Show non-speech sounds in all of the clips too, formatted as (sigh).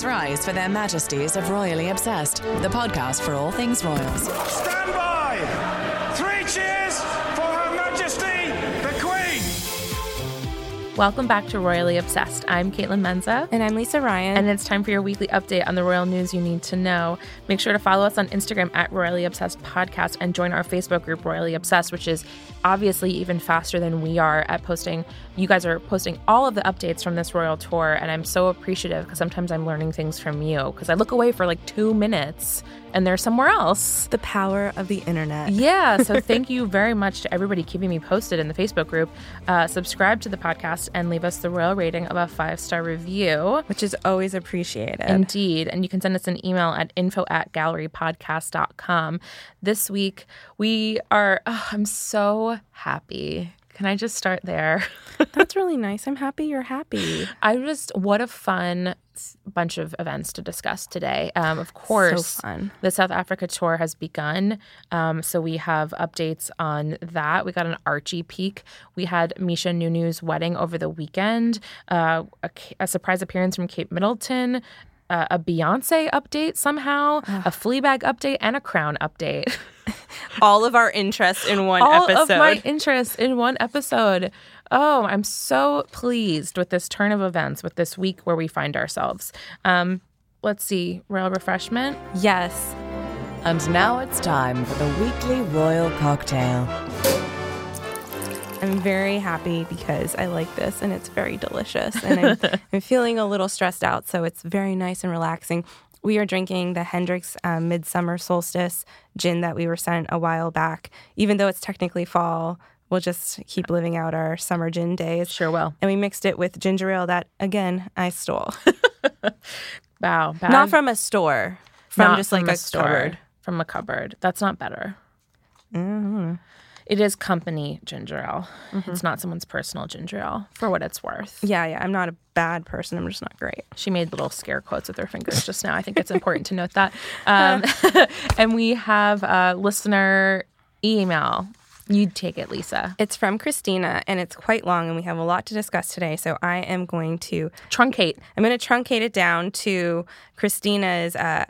Please rise for their majesties of Royally Obsessed, the podcast for all things royals. Stand by! Three cheers for Her Majesty the Queen! Welcome back to Royally Obsessed. I'm Kaitlin Menza. And I'm Lisa Ryan. And it's time for your weekly update on the royal news you need to know. Make sure to follow us on Instagram at Royally Obsessed Podcast and join our Facebook group, Royally Obsessed, which is obviously even faster than we are at posting. You guys are posting all of the updates from this royal tour, and I'm so appreciative because sometimes I'm learning things from you because I look away for like two minutes and they're somewhere else. the power of the internet. Yeah, (laughs) so thank you very much to everybody keeping me posted in the Facebook group. Uh, subscribe to the podcast and leave us the royal rating of a five star review. Which is always appreciated. Indeed. And you can send us an email at info at gallerypodcast.com. This week, we are, oh, I'm so happy. Can I just start there? (laughs) That's really nice. I'm happy you're happy. I just, what a fun bunch of events to discuss today. Um, of course, fun. the South Africa tour has begun. Um, so we have updates on that. We got an Archie peek. We had Misha Nonoo's wedding over the weekend, uh, a, a surprise appearance from Kate Middleton. Uh, a Beyonce update somehow, a Fleabag update, and a Crown update. (laughs) All of our interest in one all episode. All of my interest in one episode. Oh, I'm so pleased with this turn of events, with this week where we find ourselves. Um, let's see, royal refreshment. yes. And now it's time for the weekly royal cocktail. I'm very happy because I like this and it's very delicious. And I'm, (laughs) I'm feeling a little stressed out, so it's very nice and relaxing. We are drinking the Hendrick's um, Midsummer Solstice gin that we were sent a while back. Even though it's technically fall, we'll just keep living out our summer gin days. Sure will. And we mixed it with ginger ale that, again, I stole. (laughs) Wow. Bad. Not from a store, from Not just like from a, store. cupboard. From a cupboard. That's not better. Mm-hmm. It is company ginger ale. It's not someone's personal ginger ale, for what it's worth. Yeah, yeah. I'm not a bad person. I'm just not great. She made little scare quotes with her fingers just now. I think it's important to note that. (laughs) Um, (laughs) and we have a listener email. You'd take it, Lisa. It's from Christina, and it's quite long, and we have a lot to discuss today. So I am going to Truncate. I'm going to truncate it down to Christina's uh,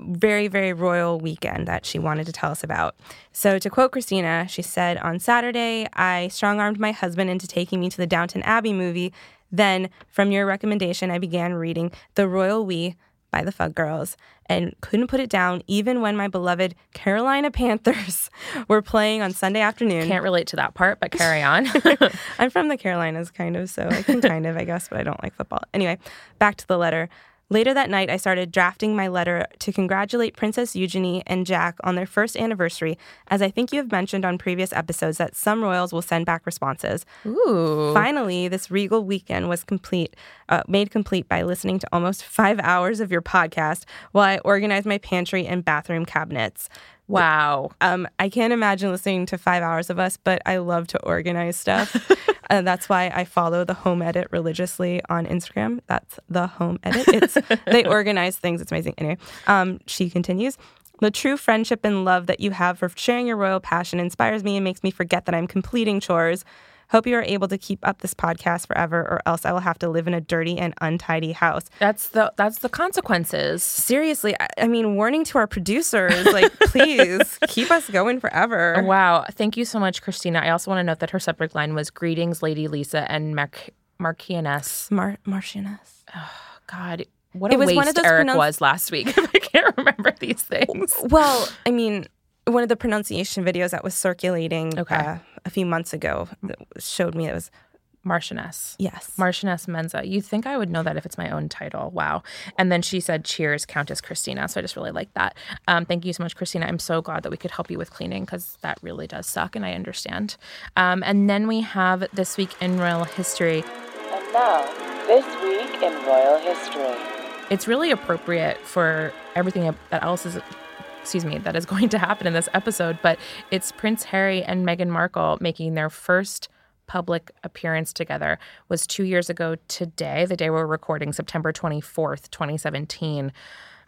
very, very royal weekend that she wanted to tell us about. So, to quote Christina, she said, On Saturday, I strong armed my husband into taking me to the Downton Abbey movie. Then, from your recommendation, I began reading The Royal We by the Fug Girls and couldn't put it down even when my beloved Carolina Panthers (laughs) were playing on Sunday afternoon. Can't relate to that part, but carry on. (laughs) (laughs) I'm from the Carolinas, kind of, so I can kind of, I guess, but I don't like football. Anyway, back to the letter. Later that night, I started drafting my letter to congratulate Princess Eugenie and Jack on their first anniversary, as I think you have mentioned on previous episodes that some royals will send back responses. Ooh. Finally, this regal weekend was complete, uh, made complete by listening to almost five hours of your podcast while I organized my pantry and bathroom cabinets. Wow. Um, I can't imagine listening to five hours of us, but I love to organize stuff. (laughs) uh, that's why I follow the home edit religiously on Instagram. That's the home edit. It's (laughs) they organize things. It's amazing. Anyway, um, she continues. The true friendship and love that you have for sharing your royal passion inspires me and makes me forget that I'm completing chores. Hope you are able to keep up this podcast forever, or else I will have to live in a dirty and untidy house. That's the that's the consequences. Seriously, I, I mean, warning to our producers, like, (laughs) please keep us going forever. Wow. Thank you so much, Christina. I also want to note that her subject line was greetings, Lady Lisa and Mark Marquiness. Mar- Marchioness. God, what a It was waste one of those Eric was last week. (laughs) I can't remember these things. Well, I mean, one of the pronunciation videos that was circulating Okay. uh, a few months ago that showed me it was Marchioness. yes. Marchioness Menza. You'd think I would know that if it's my own title. Wow. And then she said, Cheers, Countess Christina. So I just really like that. Um, thank you so much, Christina. I'm so glad that we could help you with cleaning because that really does suck and I understand. Um, and then we have This Week in Royal History. And now, this week in royal history. It's really appropriate for everything that else is. Excuse me, that is (laughs) going to happen in this episode, but it's Prince Harry and Meghan Markle making their first public appearance together was two years ago today, the day we're recording, September 24th, 2017.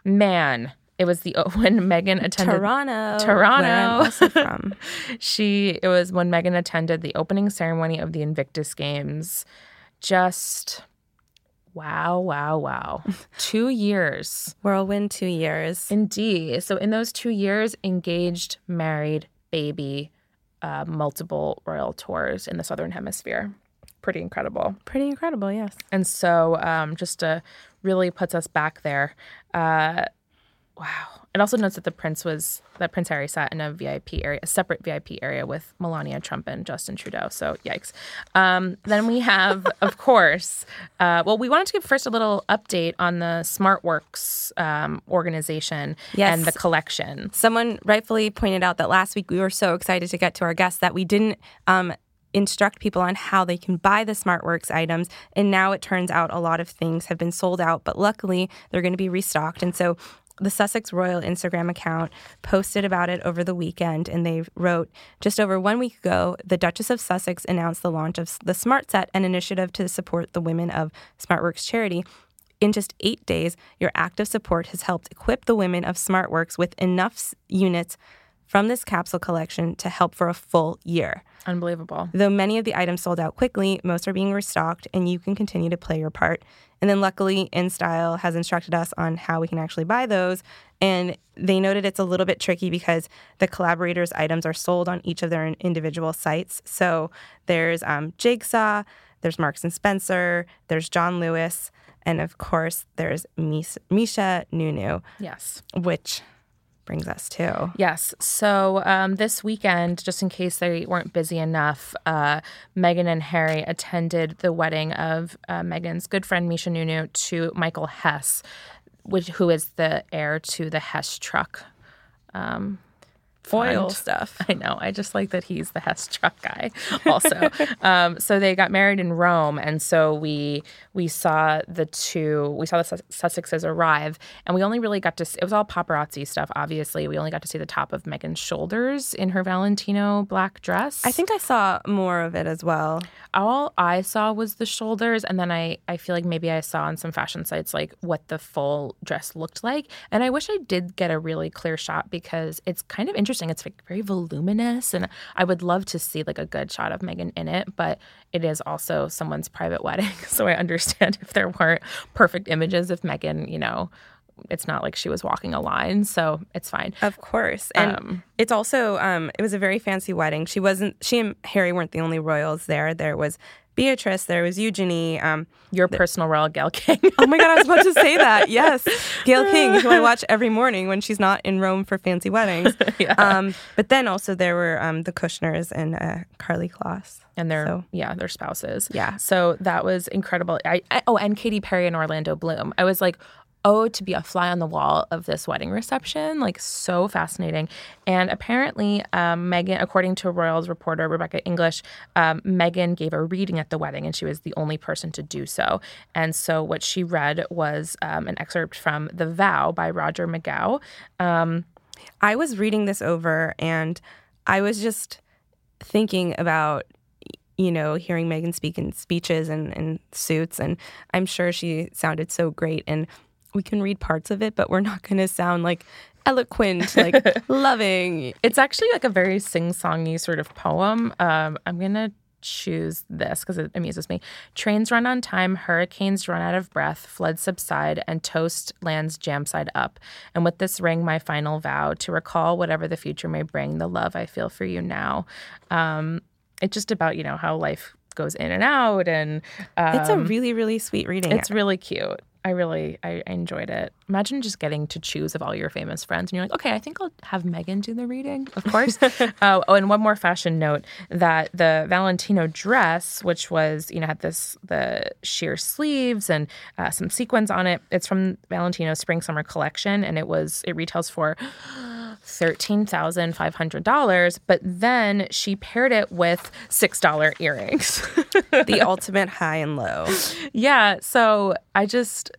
Man, it was the (laughs) when Meghan attended Toronto. Toronto. Where I'm also from. (laughs) she it was when Meghan attended the opening ceremony of the Invictus Games. Just Wow, wow, wow. (laughs) two years. Whirlwind two years. Indeed. So, in those two years, engaged, married, baby, uh, multiple royal tours in the Southern Hemisphere. Pretty incredible. Pretty incredible, yes. And so, um, just to really puts us back there. Uh, wow. It also notes that the prince was that Prince Harry sat in a VIP area, a separate VIP area with Melania Trump and Justin Trudeau. So yikes. Um, then we have, (laughs) of course, uh, well, we wanted to give first a little update on the SmartWorks um, organization Yes. and the collection. Someone rightfully pointed out that last week we were so excited to get to our guests that we didn't um, instruct people on how they can buy the SmartWorks items. And now it turns out a lot of things have been sold out, but luckily they're going to be restocked. And so the Sussex Royal Instagram account posted about it over the weekend, and they wrote just over one week ago, the Duchess of Sussex announced the launch of the Smart Set, an initiative to support the women of SmartWorks charity. In just eight days, your active support has helped equip the women of SmartWorks with enough units from this capsule collection to help for a full year. Unbelievable. Though many of the items sold out quickly, most are being restocked, and you can continue to play your part. And then, luckily, InStyle has instructed us on how we can actually buy those. And they noted it's a little bit tricky because the collaborators' items are sold on each of their individual sites. So there's um, Jigsaw, there's Marks and Spencer, there's John Lewis, and of course, there's Mis- Misha Nonoo, Yes. which brings us to Yes. So um, this weekend, just in case they weren't busy enough, uh, Meghan and Harry attended the wedding of uh, Meghan's good friend Misha Nonoo to Michael Hess, which who is the heir to the Hess truck. Um, foil stuff. (laughs) I know. I just like that he's the Hess truck guy. Also, (laughs) um, so they got married in Rome, and so we we saw the two. We saw the Sus- Sussexes arrive, and we only really got to. s- It was all paparazzi stuff. Obviously, we only got to see the top of Meghan's shoulders in her Valentino black dress. I think I saw more of it as well. all I saw was the shoulders, and then I I feel like maybe I saw on some fashion sites like what the full dress looked like, and I wish I did get a really clear shot because it's kind of interesting. It's like very voluminous, and I would love to see like a good shot of Meghan in it, but it is also someone's private (laughs) wedding, so I understand if there weren't perfect images of Meghan. You know, it's not like she was walking a line, so it's fine. Of course. And Um, it's also um it was a very fancy wedding. She wasn't she and Harry weren't the only royals there. There was Beatrice, there was Eugenie, um Your personal royal Gail King. (laughs) Oh my god, I was about to say that. (laughs) Yes. Gail King, who I (laughs) watch every morning when she's not in Rome for fancy weddings. Yeah. Um but then also there were um the Kushners and uh, Karlie Kloss. and their So- yeah their spouses Yeah. so that was incredible I, I oh and Katy Perry and Orlando Bloom I was like oh to be a fly on the wall of this wedding reception like so fascinating. And apparently um, Meghan according to Royals reporter Rebecca English um, Meghan gave a reading at the wedding and she was the only person to do so. And so what she read was um, an excerpt from The Vow by Roger McGough I was reading this over and I was just thinking about you know hearing Meghan speak in speeches and, and suits. And I'm sure she sounded so great. And we can read parts of it but we're not going to sound like eloquent like (laughs) loving It's actually like a very sing-songy sort of poem. Um, I'm gonna choose this because it amuses me. Trains run on time, hurricanes run out of breath, floods subside, and toast lands jam side up. And with this ring, my final vow to recall whatever the future may bring, the love I feel for you now. Um, it's just about you know how life goes in and out, and um, it's a really really sweet reading it's really cute. I really I, I enjoyed it. Imagine just getting to choose of all your famous friends, and you're like, okay, I think I'll have Meghan do the reading, of course. oh, (laughs) oh, and one more fashion note that the Valentino dress, which was you know had this the sheer sleeves and uh, some sequins on it, it's from Valentino's spring summer collection, and it was it retails for. $13,500, but then she paired it with $6 earrings. (laughs) the ultimate high and low Yeah. So I just,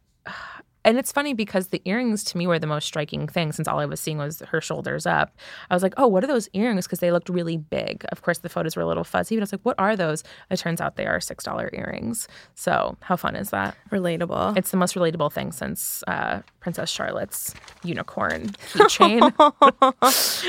and it's funny because the earrings to me were the most striking thing since all I was seeing was her shoulders up. I was like, oh, what are those earrings? Because they looked really big. Of course, the photos were a little fuzzy, but I was like, what are those? It turns out they are $6 earrings. So how fun is that? relatable It's the most relatable thing since uh, Princess Charlotte's unicorn keychain.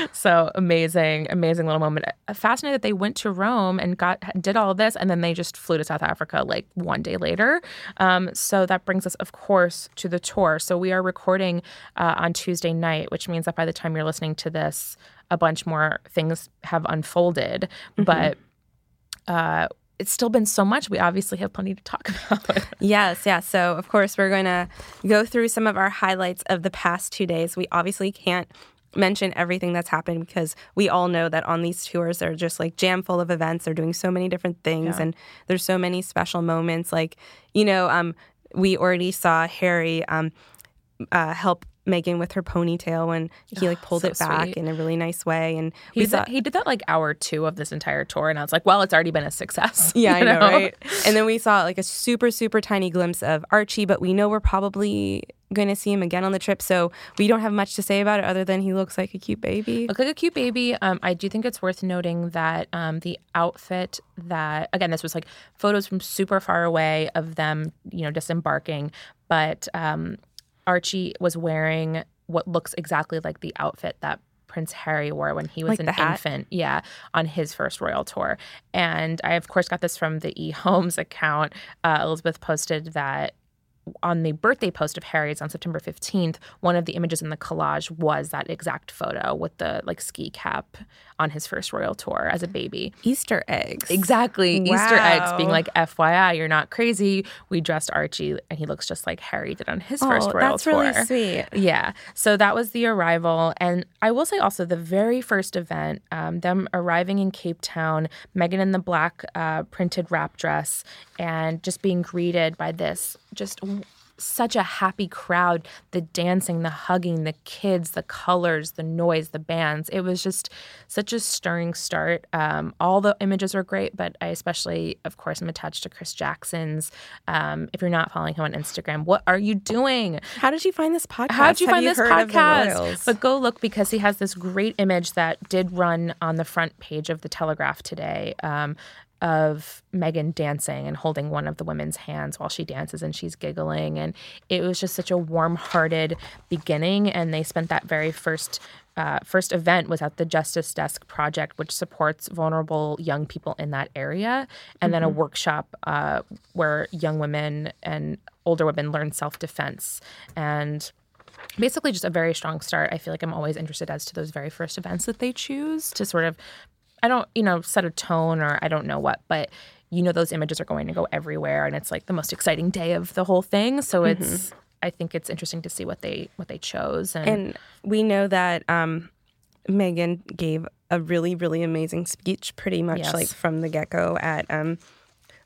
(laughs) so amazing, amazing little moment. Uh, Fascinating that they went to Rome and got did all this, and then they just flew to South Africa like one day later. Um, so that brings us, of course, to the tour. So we are recording uh, on Tuesday night, which means that by the time you're listening to this, a bunch more things have unfolded. But uh, it's still been so much. We obviously have plenty to talk (laughs) about. Yes, yeah. So, of course, we're going to go through some of our highlights of the past two days. We obviously can't mention everything that's happened because we all know that on these tours they're just like jam full of events. They're doing so many different things, Yeah. and there's so many special moments. Like, you know, um, we already saw Harry um, uh, help Meghan with her ponytail when he like pulled so it back sweet. in a really nice way, and He, we did, saw. he did that like hour two of this entire tour, and I was like, well, it's already been a success. (laughs) Yeah, I you know, right? And then we saw like a super, super tiny glimpse of Archie, but we know we're probably going to see him again on the trip. So we don't have much to say about it other than he looks like a cute baby. Look like a cute baby. Um, I do think it's worth noting that um, the outfit that again, this was like photos from super far away of them, you know, disembarking, but um, Archie was wearing what looks exactly like the outfit that Prince Harry wore when he was Like an infant. Yeah, on his first royal tour. And I, of course, got this from the E Holmes (laughs) account. Uh, Elizabeth posted that on the birthday post of Harry's on September 15th, one of the images in the collage was that exact photo with the like ski cap on his first royal tour as a baby. Easter eggs. Exactly. Easter eggs being like, FYI, you're not crazy. We dressed Archie and he looks just like Harry did on his first Oh, royal that's tour. That's really sweet. Yeah. So that was the arrival. And I will say also the very first event, um, them arriving in Cape Town, Meghan in the black uh, printed wrap dress, and just being greeted by this just such a happy crowd. The dancing the hugging the kids the colors the noise the bands. It was just such a stirring start. Um, all the images were great but i especially of course am attached to chris jackson's um, if you're not following him on instagram. What are you doing? How did you find this podcast? how did you Have find this of the podcast? But go look because he has this great image that did run on the front page of the Telegraph today. Um, of Meghan dancing and holding one of the women's hands while she dances and she's giggling. And it was just such a warm hearted beginning. And they spent that very first. Uh, first event was at the Justice Desk Project, which supports vulnerable young people in that area, and then a workshop uh, where young women and older women learn self defense. And basically just a very strong start. I feel like I'm always interested as to those very first events that they choose to sort of, I don't, you know, set a tone or I don't know what, but you know, those images are going to go everywhere and it's like the most exciting day of the whole thing. So it's, I think it's interesting to see what they, what they chose. And, And we know that um, Meghan gave a really, really amazing speech, pretty much Yes. like from the get go at um,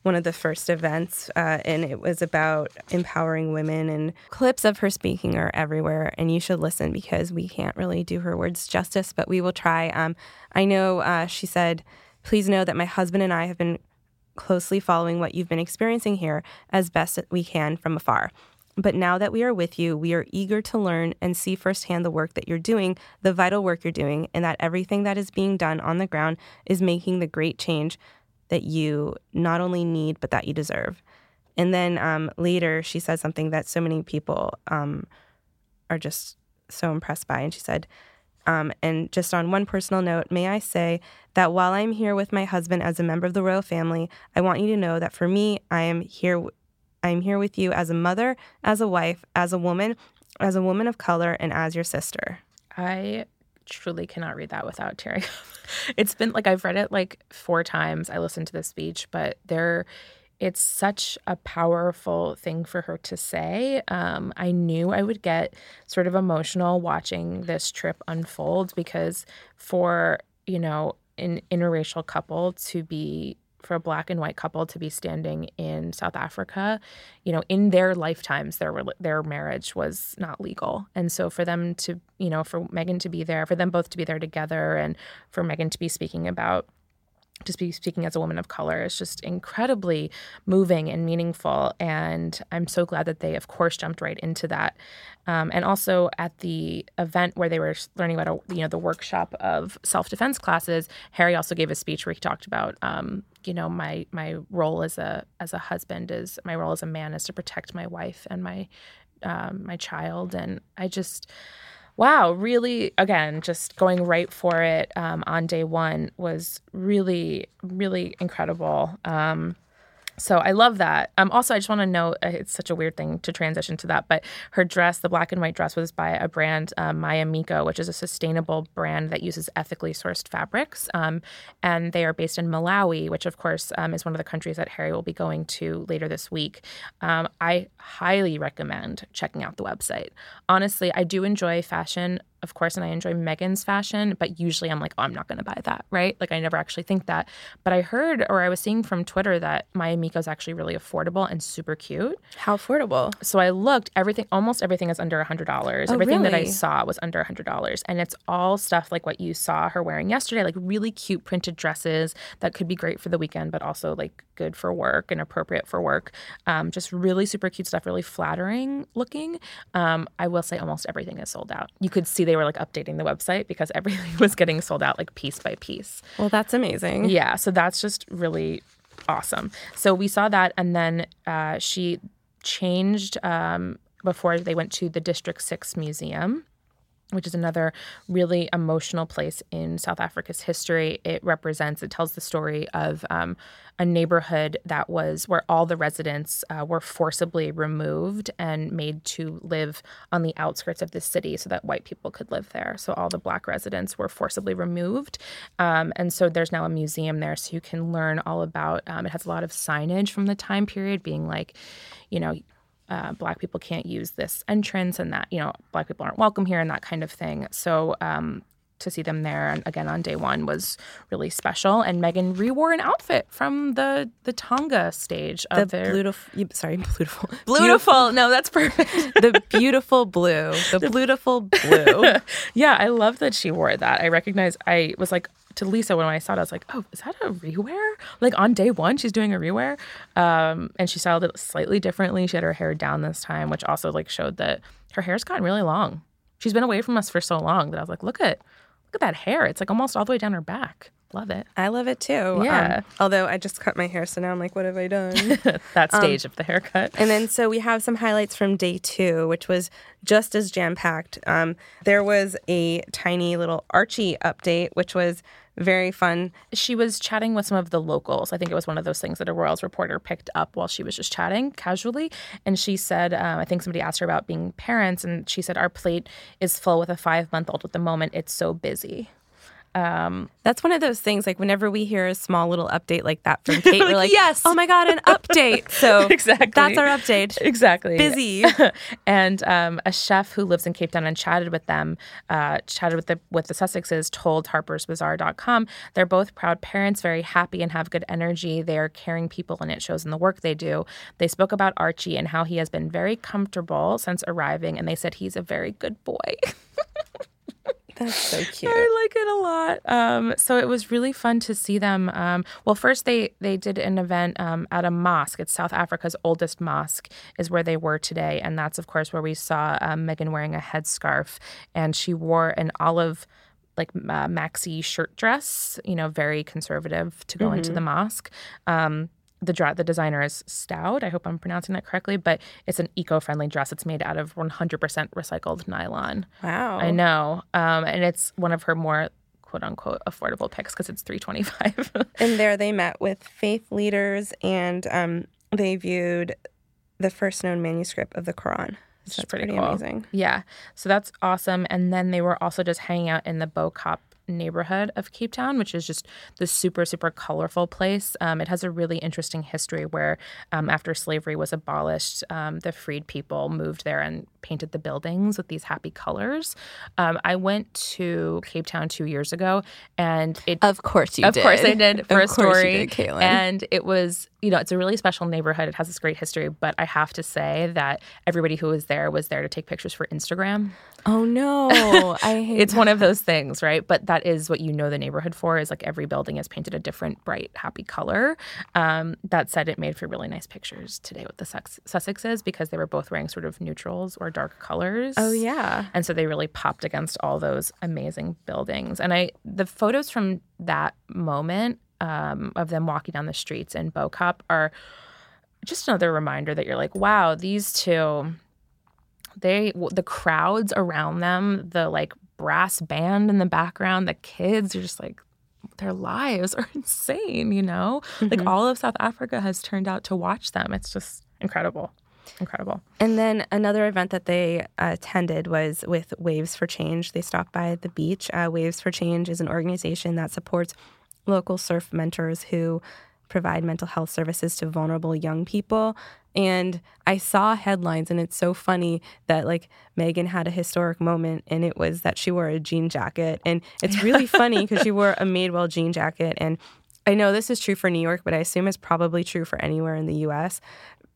one of the first events. Uh, and it was about empowering women. And clips of her speaking are everywhere. And you should listen because we can't really do her words justice, but we will try. Um, I know uh, she said, Please know that my husband and I have been closely following what you've been experiencing here as best we can from afar. But now that we are with you, we are eager to learn and see firsthand the work that you're doing, the vital work you're doing, and that everything that is being done on the ground is making the great change that you not only need, but that you deserve. And then um, later, she said something that so many people um, are just so impressed by. And she said, um, and just on one personal note, may I say that while I'm here with my husband as a member of the royal family, I want you to know that for me, I am here. I am here with you as a mother, as a wife, as a woman, as a woman of color, and as your sister. I truly cannot read that without tearing (laughs) up. It's been like I've read it like four times. I listened to the speech, but there it's such a powerful thing for her to say. Um, I knew I would get sort of emotional watching this trip unfold because for, you know, an interracial couple to be for a black and white couple to be standing in South Africa, you know, in their lifetimes, their their marriage was not legal, and so for them to, you know, for Meghan to be there, for them both to be there together, and for Meghan to be speaking about just be speaking as a woman of color is just incredibly moving and meaningful. And I'm so glad that they, of course, jumped right into that. Um, and also at the event where they were learning about, a, you know, the workshop of self defense classes, Harry also gave a speech where he talked about, um, you know, my my role as a as a husband is my role as a man is to protect my wife and my um, my child, and I just wow, really, again, just going right for it um, on day one was really, really incredible. Um, so I love that. Um, also, I just want to note uh, it's such a weird thing to transition to that, but her dress, the black and white dress, was by a brand, um, Mayamiko, which is a sustainable brand that uses ethically sourced fabrics. Um, and they are based in Malawi, which, of course, um, is one of the countries that Harry will be going to later this week. Um, I highly recommend checking out the website. Honestly, I do enjoy fashion of course, and I enjoy Meghan's fashion, but usually I'm like, oh, I'm not going to buy that, right? Like, I never actually think that. But I heard or I was seeing from Twitter that Mayamiko is actually really affordable and super cute. How affordable? So I looked, everything, almost everything is under $100. Oh, everything that I saw was under $100. And it's all stuff like what you saw her wearing yesterday, like really cute printed dresses that could be great for the weekend, but also like good for work and appropriate for work. Um, just really super cute stuff, really flattering looking. Um, I will say almost everything is sold out. You could see they were like updating the website because (laughs) everything was getting sold out like piece by piece. Well, that's amazing. Yeah, so that's just really awesome. So we saw that, and then uh, she changed um, before they went to the District Six Museum. Which is another really emotional place in South Africa's history. It represents, it tells the story of um, a neighborhood that was where all the residents uh, were forcibly removed and made to live on the outskirts of the city so that white people could live there. So all the black residents were forcibly removed. Um, and so there's now a museum there so you can learn all about um, it has a lot of signage from the time period being like, you know, uh, black people can't use this entrance and that you know black people aren't welcome here and that kind of thing. So um, to see them there and again on day one was really special. And meghan rewore an outfit from the the tonga stage The of their beautiful, sorry, (laughs) beautiful, beautiful. No that's perfect. (laughs) The beautiful blue, the beautiful blue. (laughs) yeah i love that she wore that. I recognize i was like to lisa when i saw it i was like oh is that a rewear like on day one she's doing a rewear um, and she styled it slightly differently. She had her hair down this time which also like showed that her hair's gotten really long. She's been away from us for so long that i was like look at look at that hair. It's like almost all the way down her back love it I love it too. Um, Yeah. although I just cut my hair, so now I'm like, what have I done? (laughs) that stage of the haircut And then, so we have some highlights from day two, which was just as jam packed. Um, there was a tiny little Archie update, which was very fun. she was chatting with some of the locals. I think it was one of those things that a Royals reporter picked up while she was just chatting casually. And she said, um, I think somebody asked her about being parents, and she said, Our plate is full with a five month old at the moment. It's so busy. That's one of those things. Like whenever we hear a small little update like that from (laughs) Kate, we're like, yes. oh my god, an (laughs) update. So Exactly. (laughs) that's our update. Exactly. Busy. and um, a chef who lives in Cape Town and chatted with them, uh, chatted with the with the Sussexes, told Harper'sBazaar.com they're both proud parents, very happy and have good energy. They are caring people, and it shows in the work they do. They spoke about Archie and how he has been very comfortable since arriving, and they said he's a very good boy. That's so (laughs) cute. I like it a lot. Um, so it was really fun to see them. Um, well, first they they did an event um, at a mosque. It's South Africa's oldest mosque, is where they were today, and that's of course where we saw um, Meghan wearing a headscarf, and she wore an olive like uh, maxi shirt dress. You know, very conservative to go into the mosque. Um, the dra- the designer is Staud. I hope I'm pronouncing that correctly, but it's an eco-friendly dress. It's made out of 100% recycled nylon. Wow. I know. Um, and it's one of her more quote unquote affordable picks because it's 325 (laughs) And there they met with faith leaders and um, they viewed the first known manuscript of the Quran. So that's pretty, pretty cool. amazing. Yeah. So that's awesome. And then they were also just hanging out in the Bo-Kaap neighborhood of Cape Town, which is just this super, super colorful place. Um, it has a really interesting history where um, after slavery was abolished, um, the freed people moved there and painted the buildings with these happy colors. Um, I went to Cape Town two years ago and it Of course you of course I did (laughs) for Of a story. did, Kaitlin. And it was, you know, it's a really special neighborhood. It has this great history, but I have to say that everybody who was there was there to take pictures for Instagram. Oh no. (laughs) I hate It's one of those things, right? But that is what you know the neighborhood for is like every building is painted a different bright, happy color. Um, that said, it made for really nice pictures today with the Sus- Sussexes because they were both wearing sort of neutrals or dark colors. Oh yeah. And so they really popped against all those amazing buildings. And I, the photos from that moment um, of them walking down the streets in Bo-Kaap are just another reminder that you're like, wow, these two they the crowds around them, the like brass band in the background, the kids are just like their lives are (laughs) insane, you know? Like all of South Africa has turned out to watch them. It's just incredible. Incredible. And then another event that they uh, attended was with Waves for Change. They stopped by the beach. Uh, Waves for Change is an organization that supports local surf mentors who provide mental health services to vulnerable young people. And I saw headlines, and it's so funny that like Meghan had a historic moment, and it was that she wore a jean jacket. And it's really (laughs) funny because she wore a Madewell jean jacket. And I know this is true for New York, but I assume it's probably true for anywhere in the US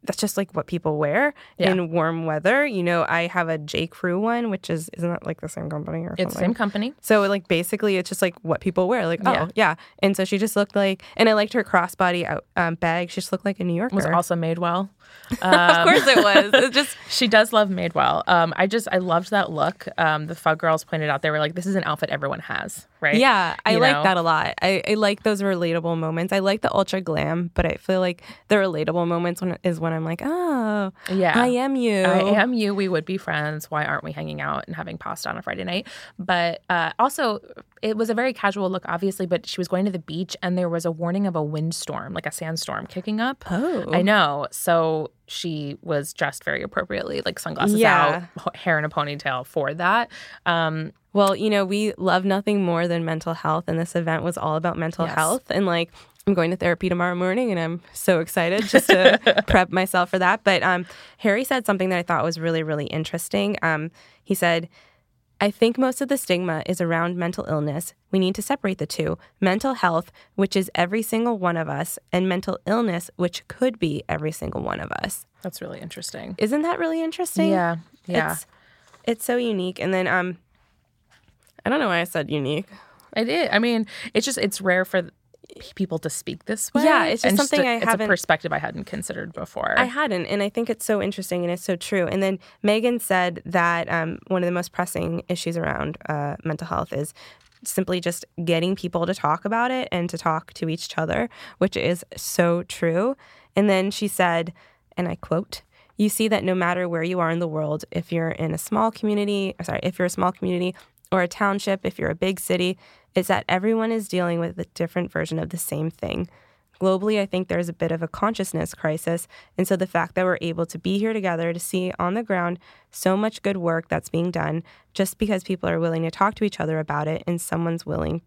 that's just like what people wear Yeah. in warm weather. You know, I have a J. Crew one, which is isn't that like the same company or It's something? same company. So like basically, it's just like what people wear. Like Yeah. oh yeah, and so she just looked like, and I liked her crossbody out um, bag. She just looked like a New Yorker. Was also Madewell. (laughs) of course it was. It's just (laughs) She does love Madewell. Um, I just I loved that look. Um, the Fug girls pointed out they were like, "This is an outfit everyone has, right?" yeah, I You like know? that a lot. I, I like those relatable moments. I like the ultra glam, but I feel like the relatable moments when, is when I'm like, oh Yeah. I am you. I am you. We would be friends. Why aren't we hanging out and having pasta on a Friday night? But uh, also, it was a very casual look, obviously. But she was going to the beach, and there was a warning of a windstorm, like a sandstorm, kicking up. Oh. I know. So she was dressed very appropriately, like sunglasses Yeah. out, hair in a ponytail for that. Um, Well, you know, we love nothing more than mental health, and this event was all about mental Yes. health. And like, I'm going to therapy tomorrow morning, and I'm so excited just to (laughs) prep myself for that. But um, Harry said something that I thought was really, really interesting. Um, he said, I think most of the stigma is around mental illness. We need to separate the two mental health, which is every single one of us, and mental illness, which could be every single one of us. that's really interesting. Isn't that really interesting? Yeah. Yeah. It's, it's so unique. And then, um, I don't know why I said unique. It is. I mean, it's just it's rare for people to speak this way. Yeah, it's just and something a- I haven't- It's a perspective I hadn't considered before. I hadn't, and I think it's so interesting and it's so true. And then Meghan said that um, one of the most pressing issues around uh, mental health is simply just getting people to talk about it and to talk to each other, which is so true. And then she said, and I quote, you see that no matter where you are in the world, if you're in a small community, sorry, if you're a small community or a township, if you're a big city, is that everyone is dealing with a different version of the same thing. Globally, I think there's a bit of a consciousness crisis. And so the fact that we're able to be here together to see on the ground so much good work that's being done just because people are willing to talk to each other about it and someone's willing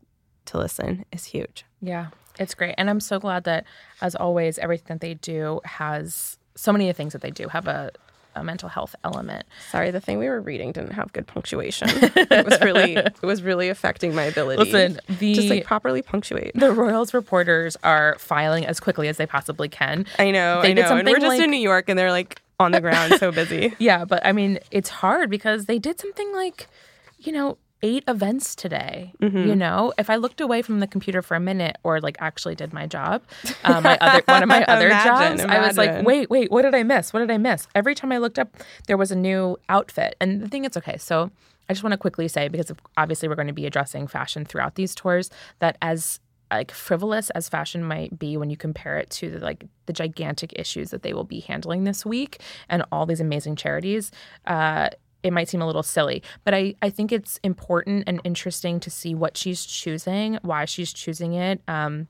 to listen is huge. Yeah, it's great. And I'm so glad that, as always, everything that they do has so many of the things that they do have a, a mental health element. Sorry, the thing we were reading didn't have good punctuation. (laughs) it was really it was really affecting my ability. Listen, the- just like properly punctuate. The Royals reporters are filing as quickly as they possibly can. I know, They I know. And we're just like- in New York and they're like on the ground so busy. (laughs) Yeah, but I mean, it's hard because they did something like, you know, eight events today. Mm-hmm. You know, if I looked away from the computer for a minute or like actually did my job, uh, my other one of my (laughs) other Imagine, jobs, I was like, wait, wait, what did I miss? What did I miss? Every time I looked up, there was a new outfit, and the thing it's okay. So I just want to quickly say because obviously we're going to be addressing fashion throughout these tours that as like frivolous as fashion might be when you compare it to the like the gigantic issues that they will be handling this week and all these amazing charities uh it might seem a little silly but i i think it's important and interesting to see what she's choosing why she's choosing it um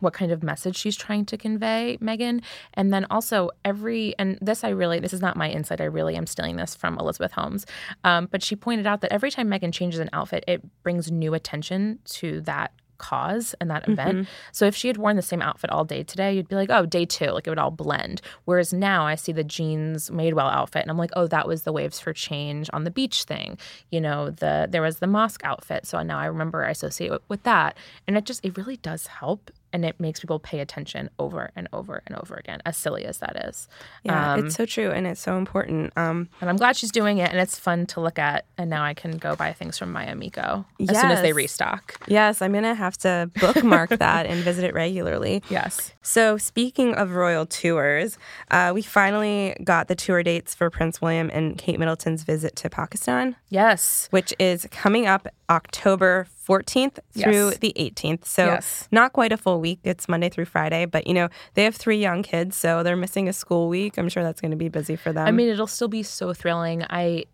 what kind of message she's trying to convey, Meghan. And then also every, and this I really, this is not my insight. I really am stealing this from Elizabeth Holmes. Um, but she pointed out that every time Meghan changes an outfit, it brings new attention to that cause and that event. Mm-hmm. So if she had worn the same outfit all day today, you'd be like, oh, day two, like it would all blend. Whereas now I see the jeans Madewell outfit and I'm like, oh, that was the Waves for Change on the beach thing. You know, the there was the mosque outfit. So now I remember I associate it with that. And it just, it really does help and it makes people pay attention over and over and over again, as silly as that is. Yeah, Um, it's so true and it's so important. Um, and I'm glad she's doing it and it's fun to look at. And now I can go buy things from Mayamiko as soon as they restock. yes, I'm gonna have to bookmark that and visit it regularly. (laughs) Yes. So, speaking of royal tours, uh, we finally got the tour dates for Prince William and Kate Middleton's visit to Pakistan, Yes. which is coming up October 14th through Yes. the 18th. So, Yes. not quite a full week. It's Monday through Friday, but you know they have three young kids, so they're missing a school week. I'm sure that's going to be busy for them. I mean, it'll still be so thrilling. I,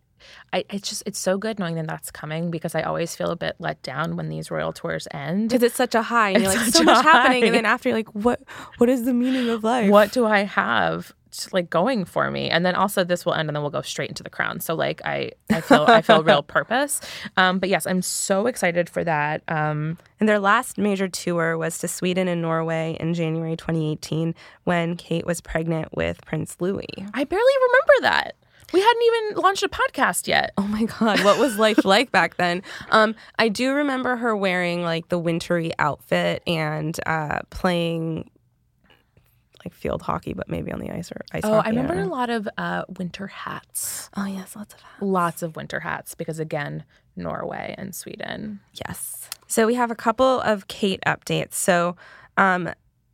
I, it's just it's so good knowing that that's coming because I always feel a bit let down when these royal tours end. because it's such a high, and you're It's like so much happening, and then after you're like, what? What is the meaning of life? What do I have? Just, like going for me. And then also this will end and then we'll go straight into the crown. So like i i feel i feel real (laughs) purpose. Um but yes i'm so excited for that. Um And their last major tour was to Sweden and Norway in January 2018 when Kate was pregnant with Prince Louis. i barely remember that. We hadn't even launched a podcast yet. Oh my God, what was life (laughs) like back then? Um, I do remember her wearing like the wintry outfit and uh, playing like field hockey, but maybe on the ice or ice oh hockey. i remember don't a lot of uh winter hats Oh yes, lots of hats. lots of winter hats because again norway and sweden Yes. So we have a couple of Kate updates. So um,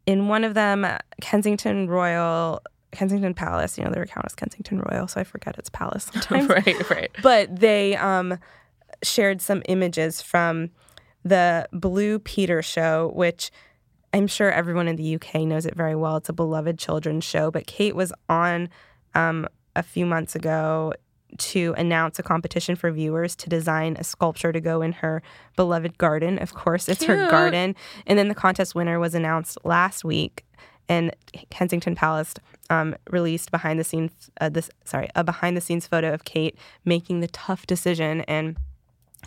in one of them, Kensington Royal, Kensington Palace, you know, their account is Kensington Royal, so I forget it's Palace (laughs) sometimes. right right But they um, shared some images from the Blue Peter show, which I'm sure everyone in the UK knows it very well. It's a beloved children's show. But Kate was on um, a few months ago to announce a competition for viewers to design a sculpture to go in her beloved garden. Of course, it's her garden. And then the contest winner was announced last week. And Kensington Palace um, released behind the scenes uh, this sorry a behind the scenes photo of Kate making the tough decision and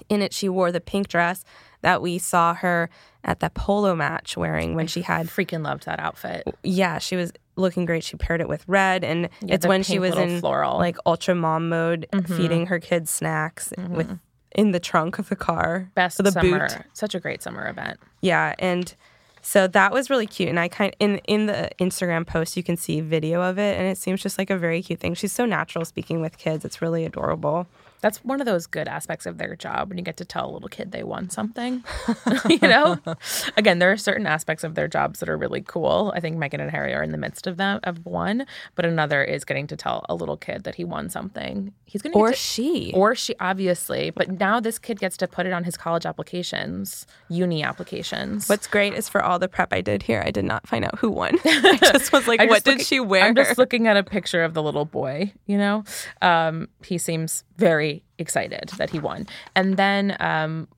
in it she wore the pink dress that we saw her at that polo match wearing when she had freaking loved that outfit yeah she was looking great she paired it with red and Yeah, it's when she was in floral. Mm-hmm. like ultra mom mode feeding her kids snacks with in the trunk of the car best the summer boot such a great summer event yeah, and so that was really cute. And I kind in in the Instagram post you can see video of it, and it seems just like a very cute thing. She's so natural speaking with kids; it's really adorable. That's one of those good aspects of their job when you get to tell a little kid they won something. (laughs) you know, (laughs) again, there are certain aspects of their jobs that are really cool. I think Meghan and Harry are in the midst of that of one, but another is getting to tell a little kid that he won something. He's gonna Or to, she. or she obviously, but now this kid gets to put it on his college applications, uni applications. What's great is for all the prep I did here, I did not find out who won. (laughs) I just was like, what did looking- she wear? I'm just looking at a picture of the little boy, you know? Um, he seems very excited that he won. And then um,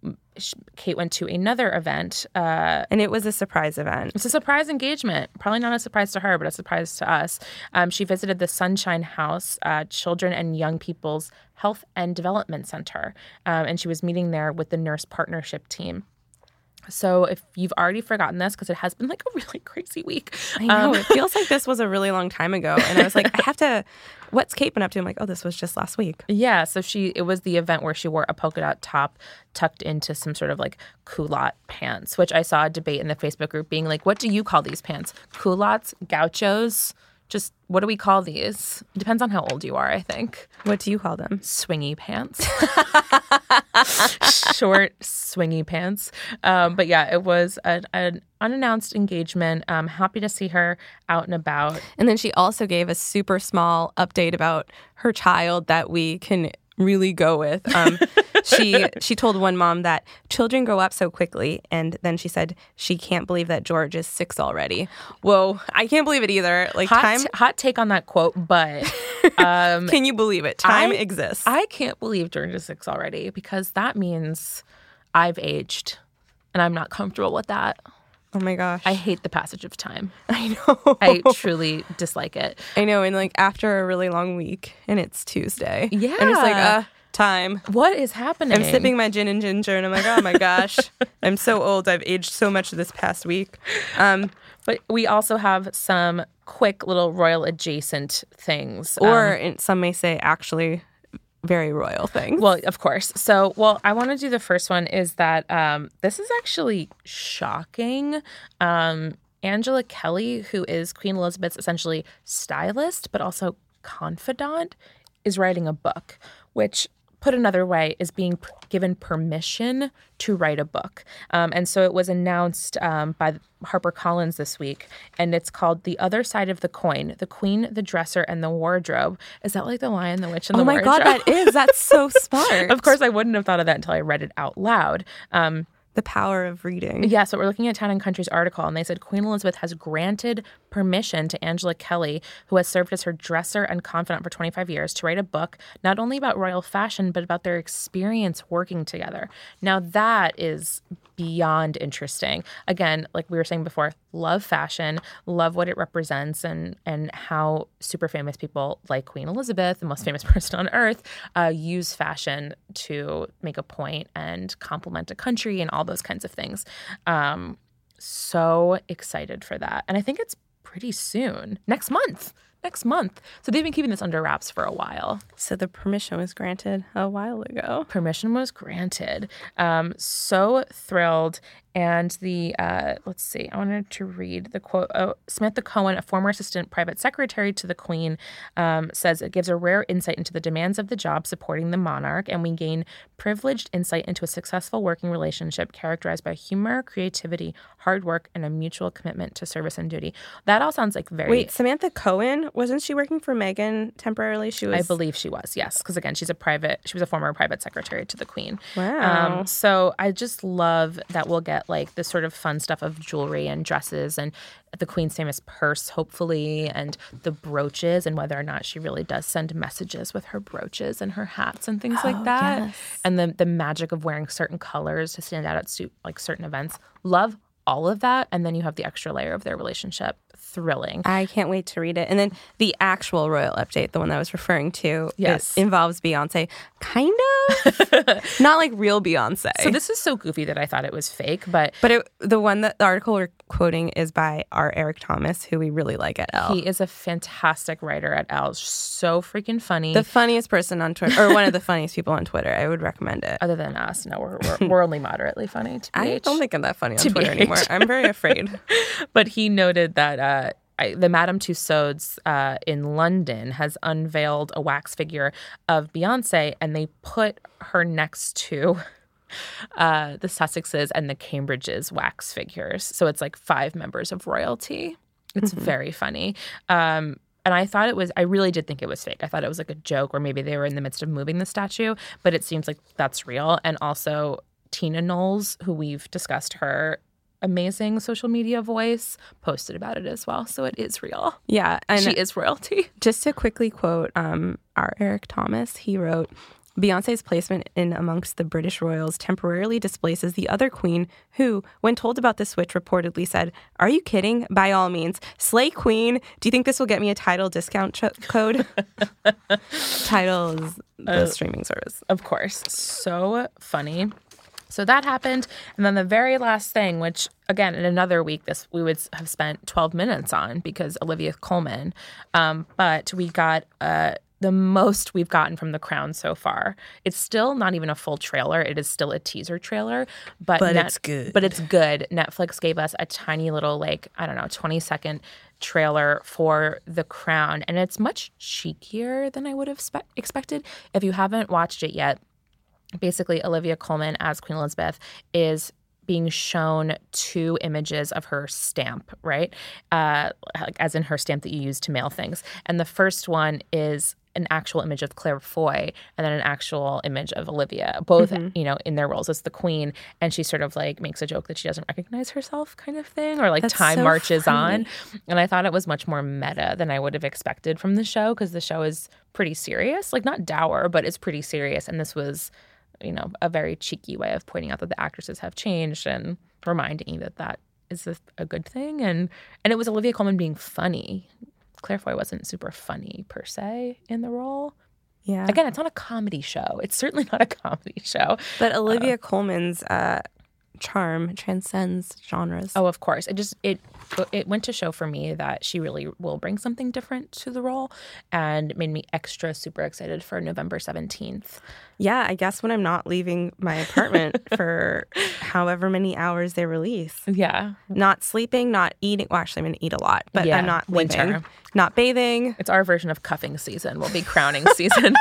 Kate went to another event. Uh, and it was a surprise event. it's a surprise engagement. Probably not a surprise to her, but a surprise to us. Um, she visited the Sunshine House, uh, Children and Young People's Health and Development Center, um, and she was meeting there with the nurse partnership team. So if you've already forgotten this, because it has been like a really (laughs) crazy week, I know. Um, it feels like this was a really long time ago. And I was like, I have to, (laughs) what's Kate been up to? I'm like, oh, this was just last week. (laughs) Yeah, so she it was the event where she wore a polka dot top tucked into some sort of like culotte pants, which I saw a debate in the Facebook group being like, what do you call these pants? Culottes, gauchos? Just what do we call these? It depends on how old you are, I think. What do you call them? Swingy pants. (laughs) Short, swingy pants. Um, but yeah, it was an, an unannounced engagement. Um, happy to see her out and about. And then she also gave a super small update about her child that we can really go with. Um, (laughs) she she told one mom that children grow up so quickly, and then she said she can't believe that George is six already. Whoa, I can't believe it either. Like Hot, time, hot take on that quote, but (laughs) um, can you believe it? Time I- exists. I can't believe George is six already because that means I've aged and I'm not comfortable with that. Oh my gosh, I hate the passage of time. (laughs) I know. I truly dislike it. I know. And like after a really long week, and it's Tuesday. I'm just like, uh, time. What is happening? I'm sipping my gin and ginger, and I'm like, oh my gosh, (laughs) I'm so old. I've aged so much this past week. Um, But we also have some quick little royal adjacent things. or Um, some may say actually very royal things. well, of course. So, well, I want to do the first one is that um, this is actually shocking. Um, Angela Kelly, who is Queen Elizabeth's essentially stylist, but also confidant, is writing a book, which, put another way, is being given permission to write a book. Um, and so it was announced um, by HarperCollins this week, and it's called The Other Side of the Coin The Queen, the Dresser, and the Wardrobe. Is that like The Lion, the Witch, and the Wardrobe? oh my god, that is that's so (laughs) smart. Of course, I wouldn't have thought of that until I read it out loud. Um, the power of reading. Yeah, so we're looking at Town and Country's article, and they said Queen Elizabeth has granted permission to Angela Kelly, who has served as her dresser and confidant for 25 years, to write a book not only about royal fashion, but about their experience working together. Now, that is beyond interesting. Again, like we were saying before, love fashion, love what it represents, and and how super famous people like Queen Elizabeth, the most famous (laughs) person on earth, uh, use fashion to make a point and compliment a country and all those kinds of things. Um, so excited for that, and I think it's pretty soon, next month. Next month. So they've been keeping this under wraps for a while. So the permission was granted a while ago. Permission was granted. Um, so thrilled. And the, uh, let's see, I wanted to read the quote. Oh, Samantha Cohen, a former assistant private secretary to the Queen, um, says it gives a rare insight into the demands of the job supporting the monarch, and we gain privileged insight into a successful working relationship characterized by humor, creativity, hard work, and a mutual commitment to service and duty. That all sounds like very. Wait, Samantha Cohen wasn't she working for Meghan temporarily? She was. I believe she was, yes, because again, she's a private. She was a former private secretary to the Queen. Wow. Um, so I just love that we'll get like the sort of fun stuff of jewelry and dresses and the Queen's famous purse, hopefully, and the brooches, and whether or not she really does send messages with her brooches and her hats and things like oh, that. And the the magic of wearing certain colors to stand out at su- like certain events. Love all of that, and then you have the extra layer of their relationship. Thrilling. I can't wait to read it. And then the actual royal update, the one that I was referring to, Yes. involves Beyonce, kind of, (laughs) not like real Beyonce. So this is so goofy that I thought it was fake, but but it, the one that the article quoting is by our Eric Thomas, who we really like at Elle. he is a fantastic writer at Elle. So freaking funny. the funniest person on Twitter, or one of the funniest people on Twitter. I would recommend it. Other than us, no, we're, we're, we're only moderately funny. (laughs) I don't think I'm that funny on TBH. Twitter anymore. I'm very afraid. (laughs) but he noted that uh, I, the Madame Tussauds uh, in London has unveiled a wax figure of Beyonce, and they put her next to uh, the Sussexes and the Cambridges wax figures. So it's like five members of royalty. It's very funny. Um, and I thought it was, I really did think it was fake. I thought it was like a joke, or maybe they were in the midst of moving the statue, but it seems like that's real. And also, Tina Knowles, who we've discussed her amazing social media voice, posted about it as well. So it is real. Yeah, and she is royalty. just to quickly quote um, our Eric Thomas, he wrote Beyonce's placement in amongst the British royals temporarily displaces the other queen, who, when told about the switch, reportedly said, Are you kidding? By all means, slay queen. Do you think this will get me a title discount ch- code? (laughs) Tidal's, the streaming service. Of course. So funny. So that happened. And then the very last thing, which again, in another week, this we would have spent 12 minutes on because Olivia Colman. Um, but we got uh, the most we've gotten from The Crown so far. It's still not even a full trailer. It is still a teaser trailer, but But it's good. But it's good. Netflix gave us a tiny little like I don't know 20 second trailer for The Crown, and it's much cheekier than I would have spe- expected. If you haven't watched it yet, basically Olivia Colman as Queen Elizabeth is being shown two images of her stamp, right? Uh, like as in her stamp that you use to mail things. And the first one is an actual image of Claire Foy and then an actual image of Olivia, both, mm-hmm. you know, in their roles as the queen. And she sort of like makes a joke that she doesn't recognize herself, kind of thing, or like That's time so marches on. And I thought it was much more meta than I would have expected from the show because the show is pretty serious, like not dour, but it's pretty serious. And this was you know, a very cheeky way of pointing out that the actresses have changed and reminding you that that is a, a good thing. And and it was Olivia Colman being funny. Claire Foy wasn't super funny per se in the role. Yeah. Again, it's not a comedy show. It's certainly (laughs) not a comedy show. But Olivia Colman's uh, charm transcends genres. Oh, of course. It just it it went to show for me that she really will bring something different to the role and made me extra super excited for November 17th. Yeah, I guess when I'm not leaving my apartment (laughs) for however many hours they release. Yeah. Not sleeping, not eating. Well, actually, I'm going to eat a lot, but Yeah, I'm not winter. Not bathing. It's our version of cuffing season. We'll be crowning (laughs) season.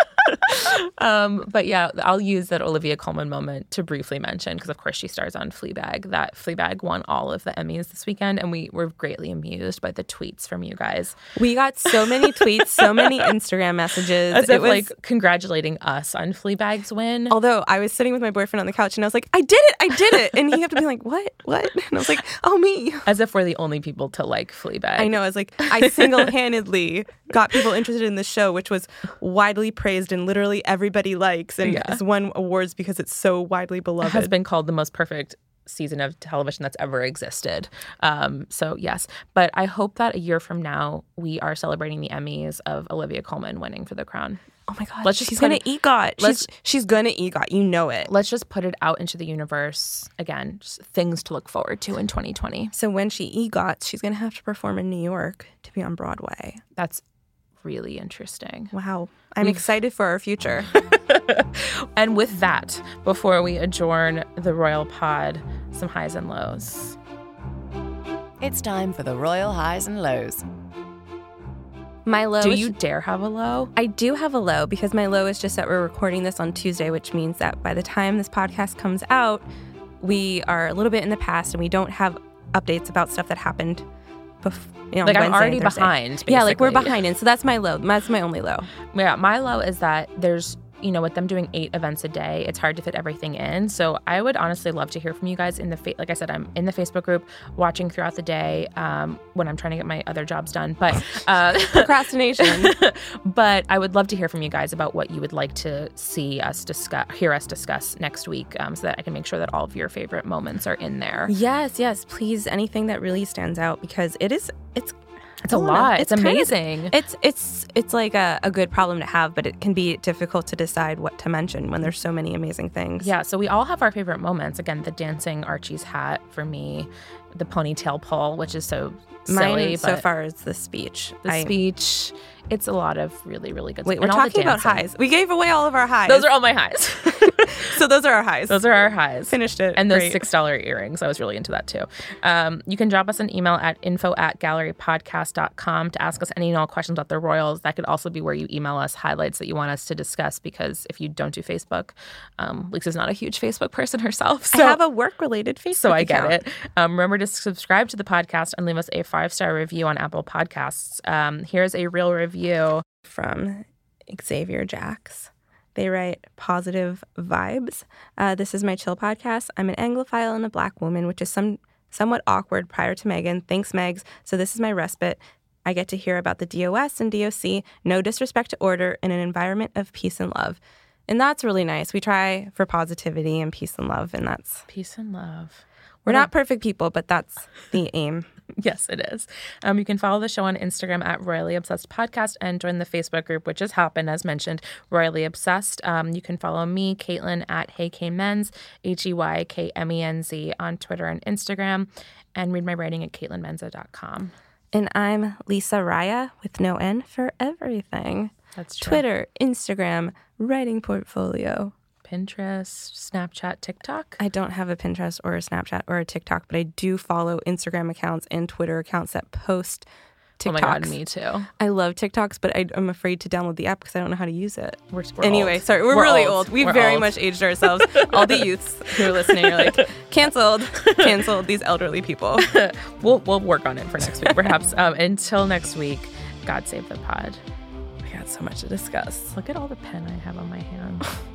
(laughs) um, but yeah, I'll use that Olivia Colman moment to briefly mention because, of course, she stars on Fleabag. That Fleabag won all of the Emmys this weekend, and we were greatly amused by the tweets from you guys. We got so many tweets, so many Instagram messages. As it if was, like congratulating us on Fleabag's win. although I was sitting with my boyfriend on the couch and I was like, I did it, I did it. And he had to be like, What? What? And I was like, Oh me. As if we're the only people to like Fleabag. I know. I was like, I single handedly got people interested in the show, which was widely praised and literally everybody likes and Yeah. has won awards because it's so widely beloved. It has been called the most perfect season of television that's ever existed. Um, so yes, but I hope that a year from now we are celebrating the Emmys of Olivia Colman winning for the crown. oh my god, let's just she's gonna it- EGOT. let's- She's she's gonna EGOT. You know it. Let's just put it out into the universe again. Just things to look forward to in 2020. So when she EGOTs, she's gonna have to perform in New York to be on Broadway. That's really interesting. Wow, I'm excited for our future. (laughs) (laughs) And with that, before we adjourn the Royal Pod, some highs and lows. It's time for the Royal Highs and Lows. My low. Do is- you dare have a low? I do have a low because my low is just that we're recording this on Tuesday, which means that by the time this podcast comes out, we are a little bit in the past and we don't have updates about stuff that happened. Bef- you know, Like, I'm already behind, Yeah, like we're behind, and so that's my low. That's my only low. Yeah, my low is that there's, you know, with them doing eight events a day, it's hard to fit everything in. So I would honestly love to hear from you guys in the, fa- like I said, I'm in the Facebook group watching throughout the day um, when I'm trying to get my other jobs done. But, (laughs) uh, Procrastination. (laughs) but I would love to hear from you guys about what you would like to see us discuss, hear us discuss next week, um, so that I can make sure that all of your favorite moments are in there. yes, yes, please. Anything that really stands out because it is. It's. It's a lot. It's, of- amazing. it's it's it's like a, a good problem to have, but it can be difficult to decide what to mention when there's so many amazing things. Yeah, so we all have our favorite moments. Again, the dancing Archie's hat for me, the ponytail pull, which is so Mine silly. so but far is the speech. the I- speech, it's a lot of really, really good. Wait, stuff. we're talking about highs. We gave away all of our highs. Those are all my highs. (laughs) (laughs) so those are our highs. Those are our highs. Finished it. And those Great. six dollar earrings. I was really into that too. Um, you can drop us an email at info at gallerypodcast.com to ask us any and all questions about the Royals. That could also be where you email us highlights that you want us to discuss because if you don't do Facebook, um, Lisa's not a huge Facebook person herself. So I have a work related Facebook. so I get account. it. Um, remember to subscribe to the podcast and leave us a five star review on Apple Podcasts. Um, here's a real review. from Xavier Jacks. They write positive vibes. Uh, this is my chill podcast. I'm an Anglophile and a black woman, which is some somewhat awkward prior to Meghan. Thanks, Megs. So this is my respite. I get to hear about the DOS and DOC, no disrespect to order, in an environment of peace and love. And that's really nice. We try for positivity and peace and love, and that's Peace and love. We're not perfect people, but that's the aim. (laughs) Yes, it is. Um, you can follow the show on Instagram at Royally Obsessed Podcast and join the Facebook group, which has happened, as mentioned, Royally Obsessed. Um, you can follow me, Kaitlin, at Hey K Menz, H E Y K M E N Z, on Twitter and Instagram, and read my writing at KaitlinMenza.com. And I'm Lisa Raya with no N for everything. That's true. Twitter, Instagram, writing portfolio. Pinterest, Snapchat, TikTok. I don't have a Pinterest or a Snapchat or a TikTok, but I do follow Instagram accounts and Twitter accounts that post TikToks. Oh my God, me too. I love TikToks, but I, I'm afraid to download the app because I don't know how to use it. We're, we're anyway, old. sorry, we're, really old. old. We've We're very old. much aged ourselves. All the youths who are listening are like, (laughs) canceled, canceled. These elderly people. (laughs) We'll, we'll work on it for next week, perhaps. Um, until next week, God save the pod. We got so much to discuss. Look at all the pen I have on my hand. (laughs)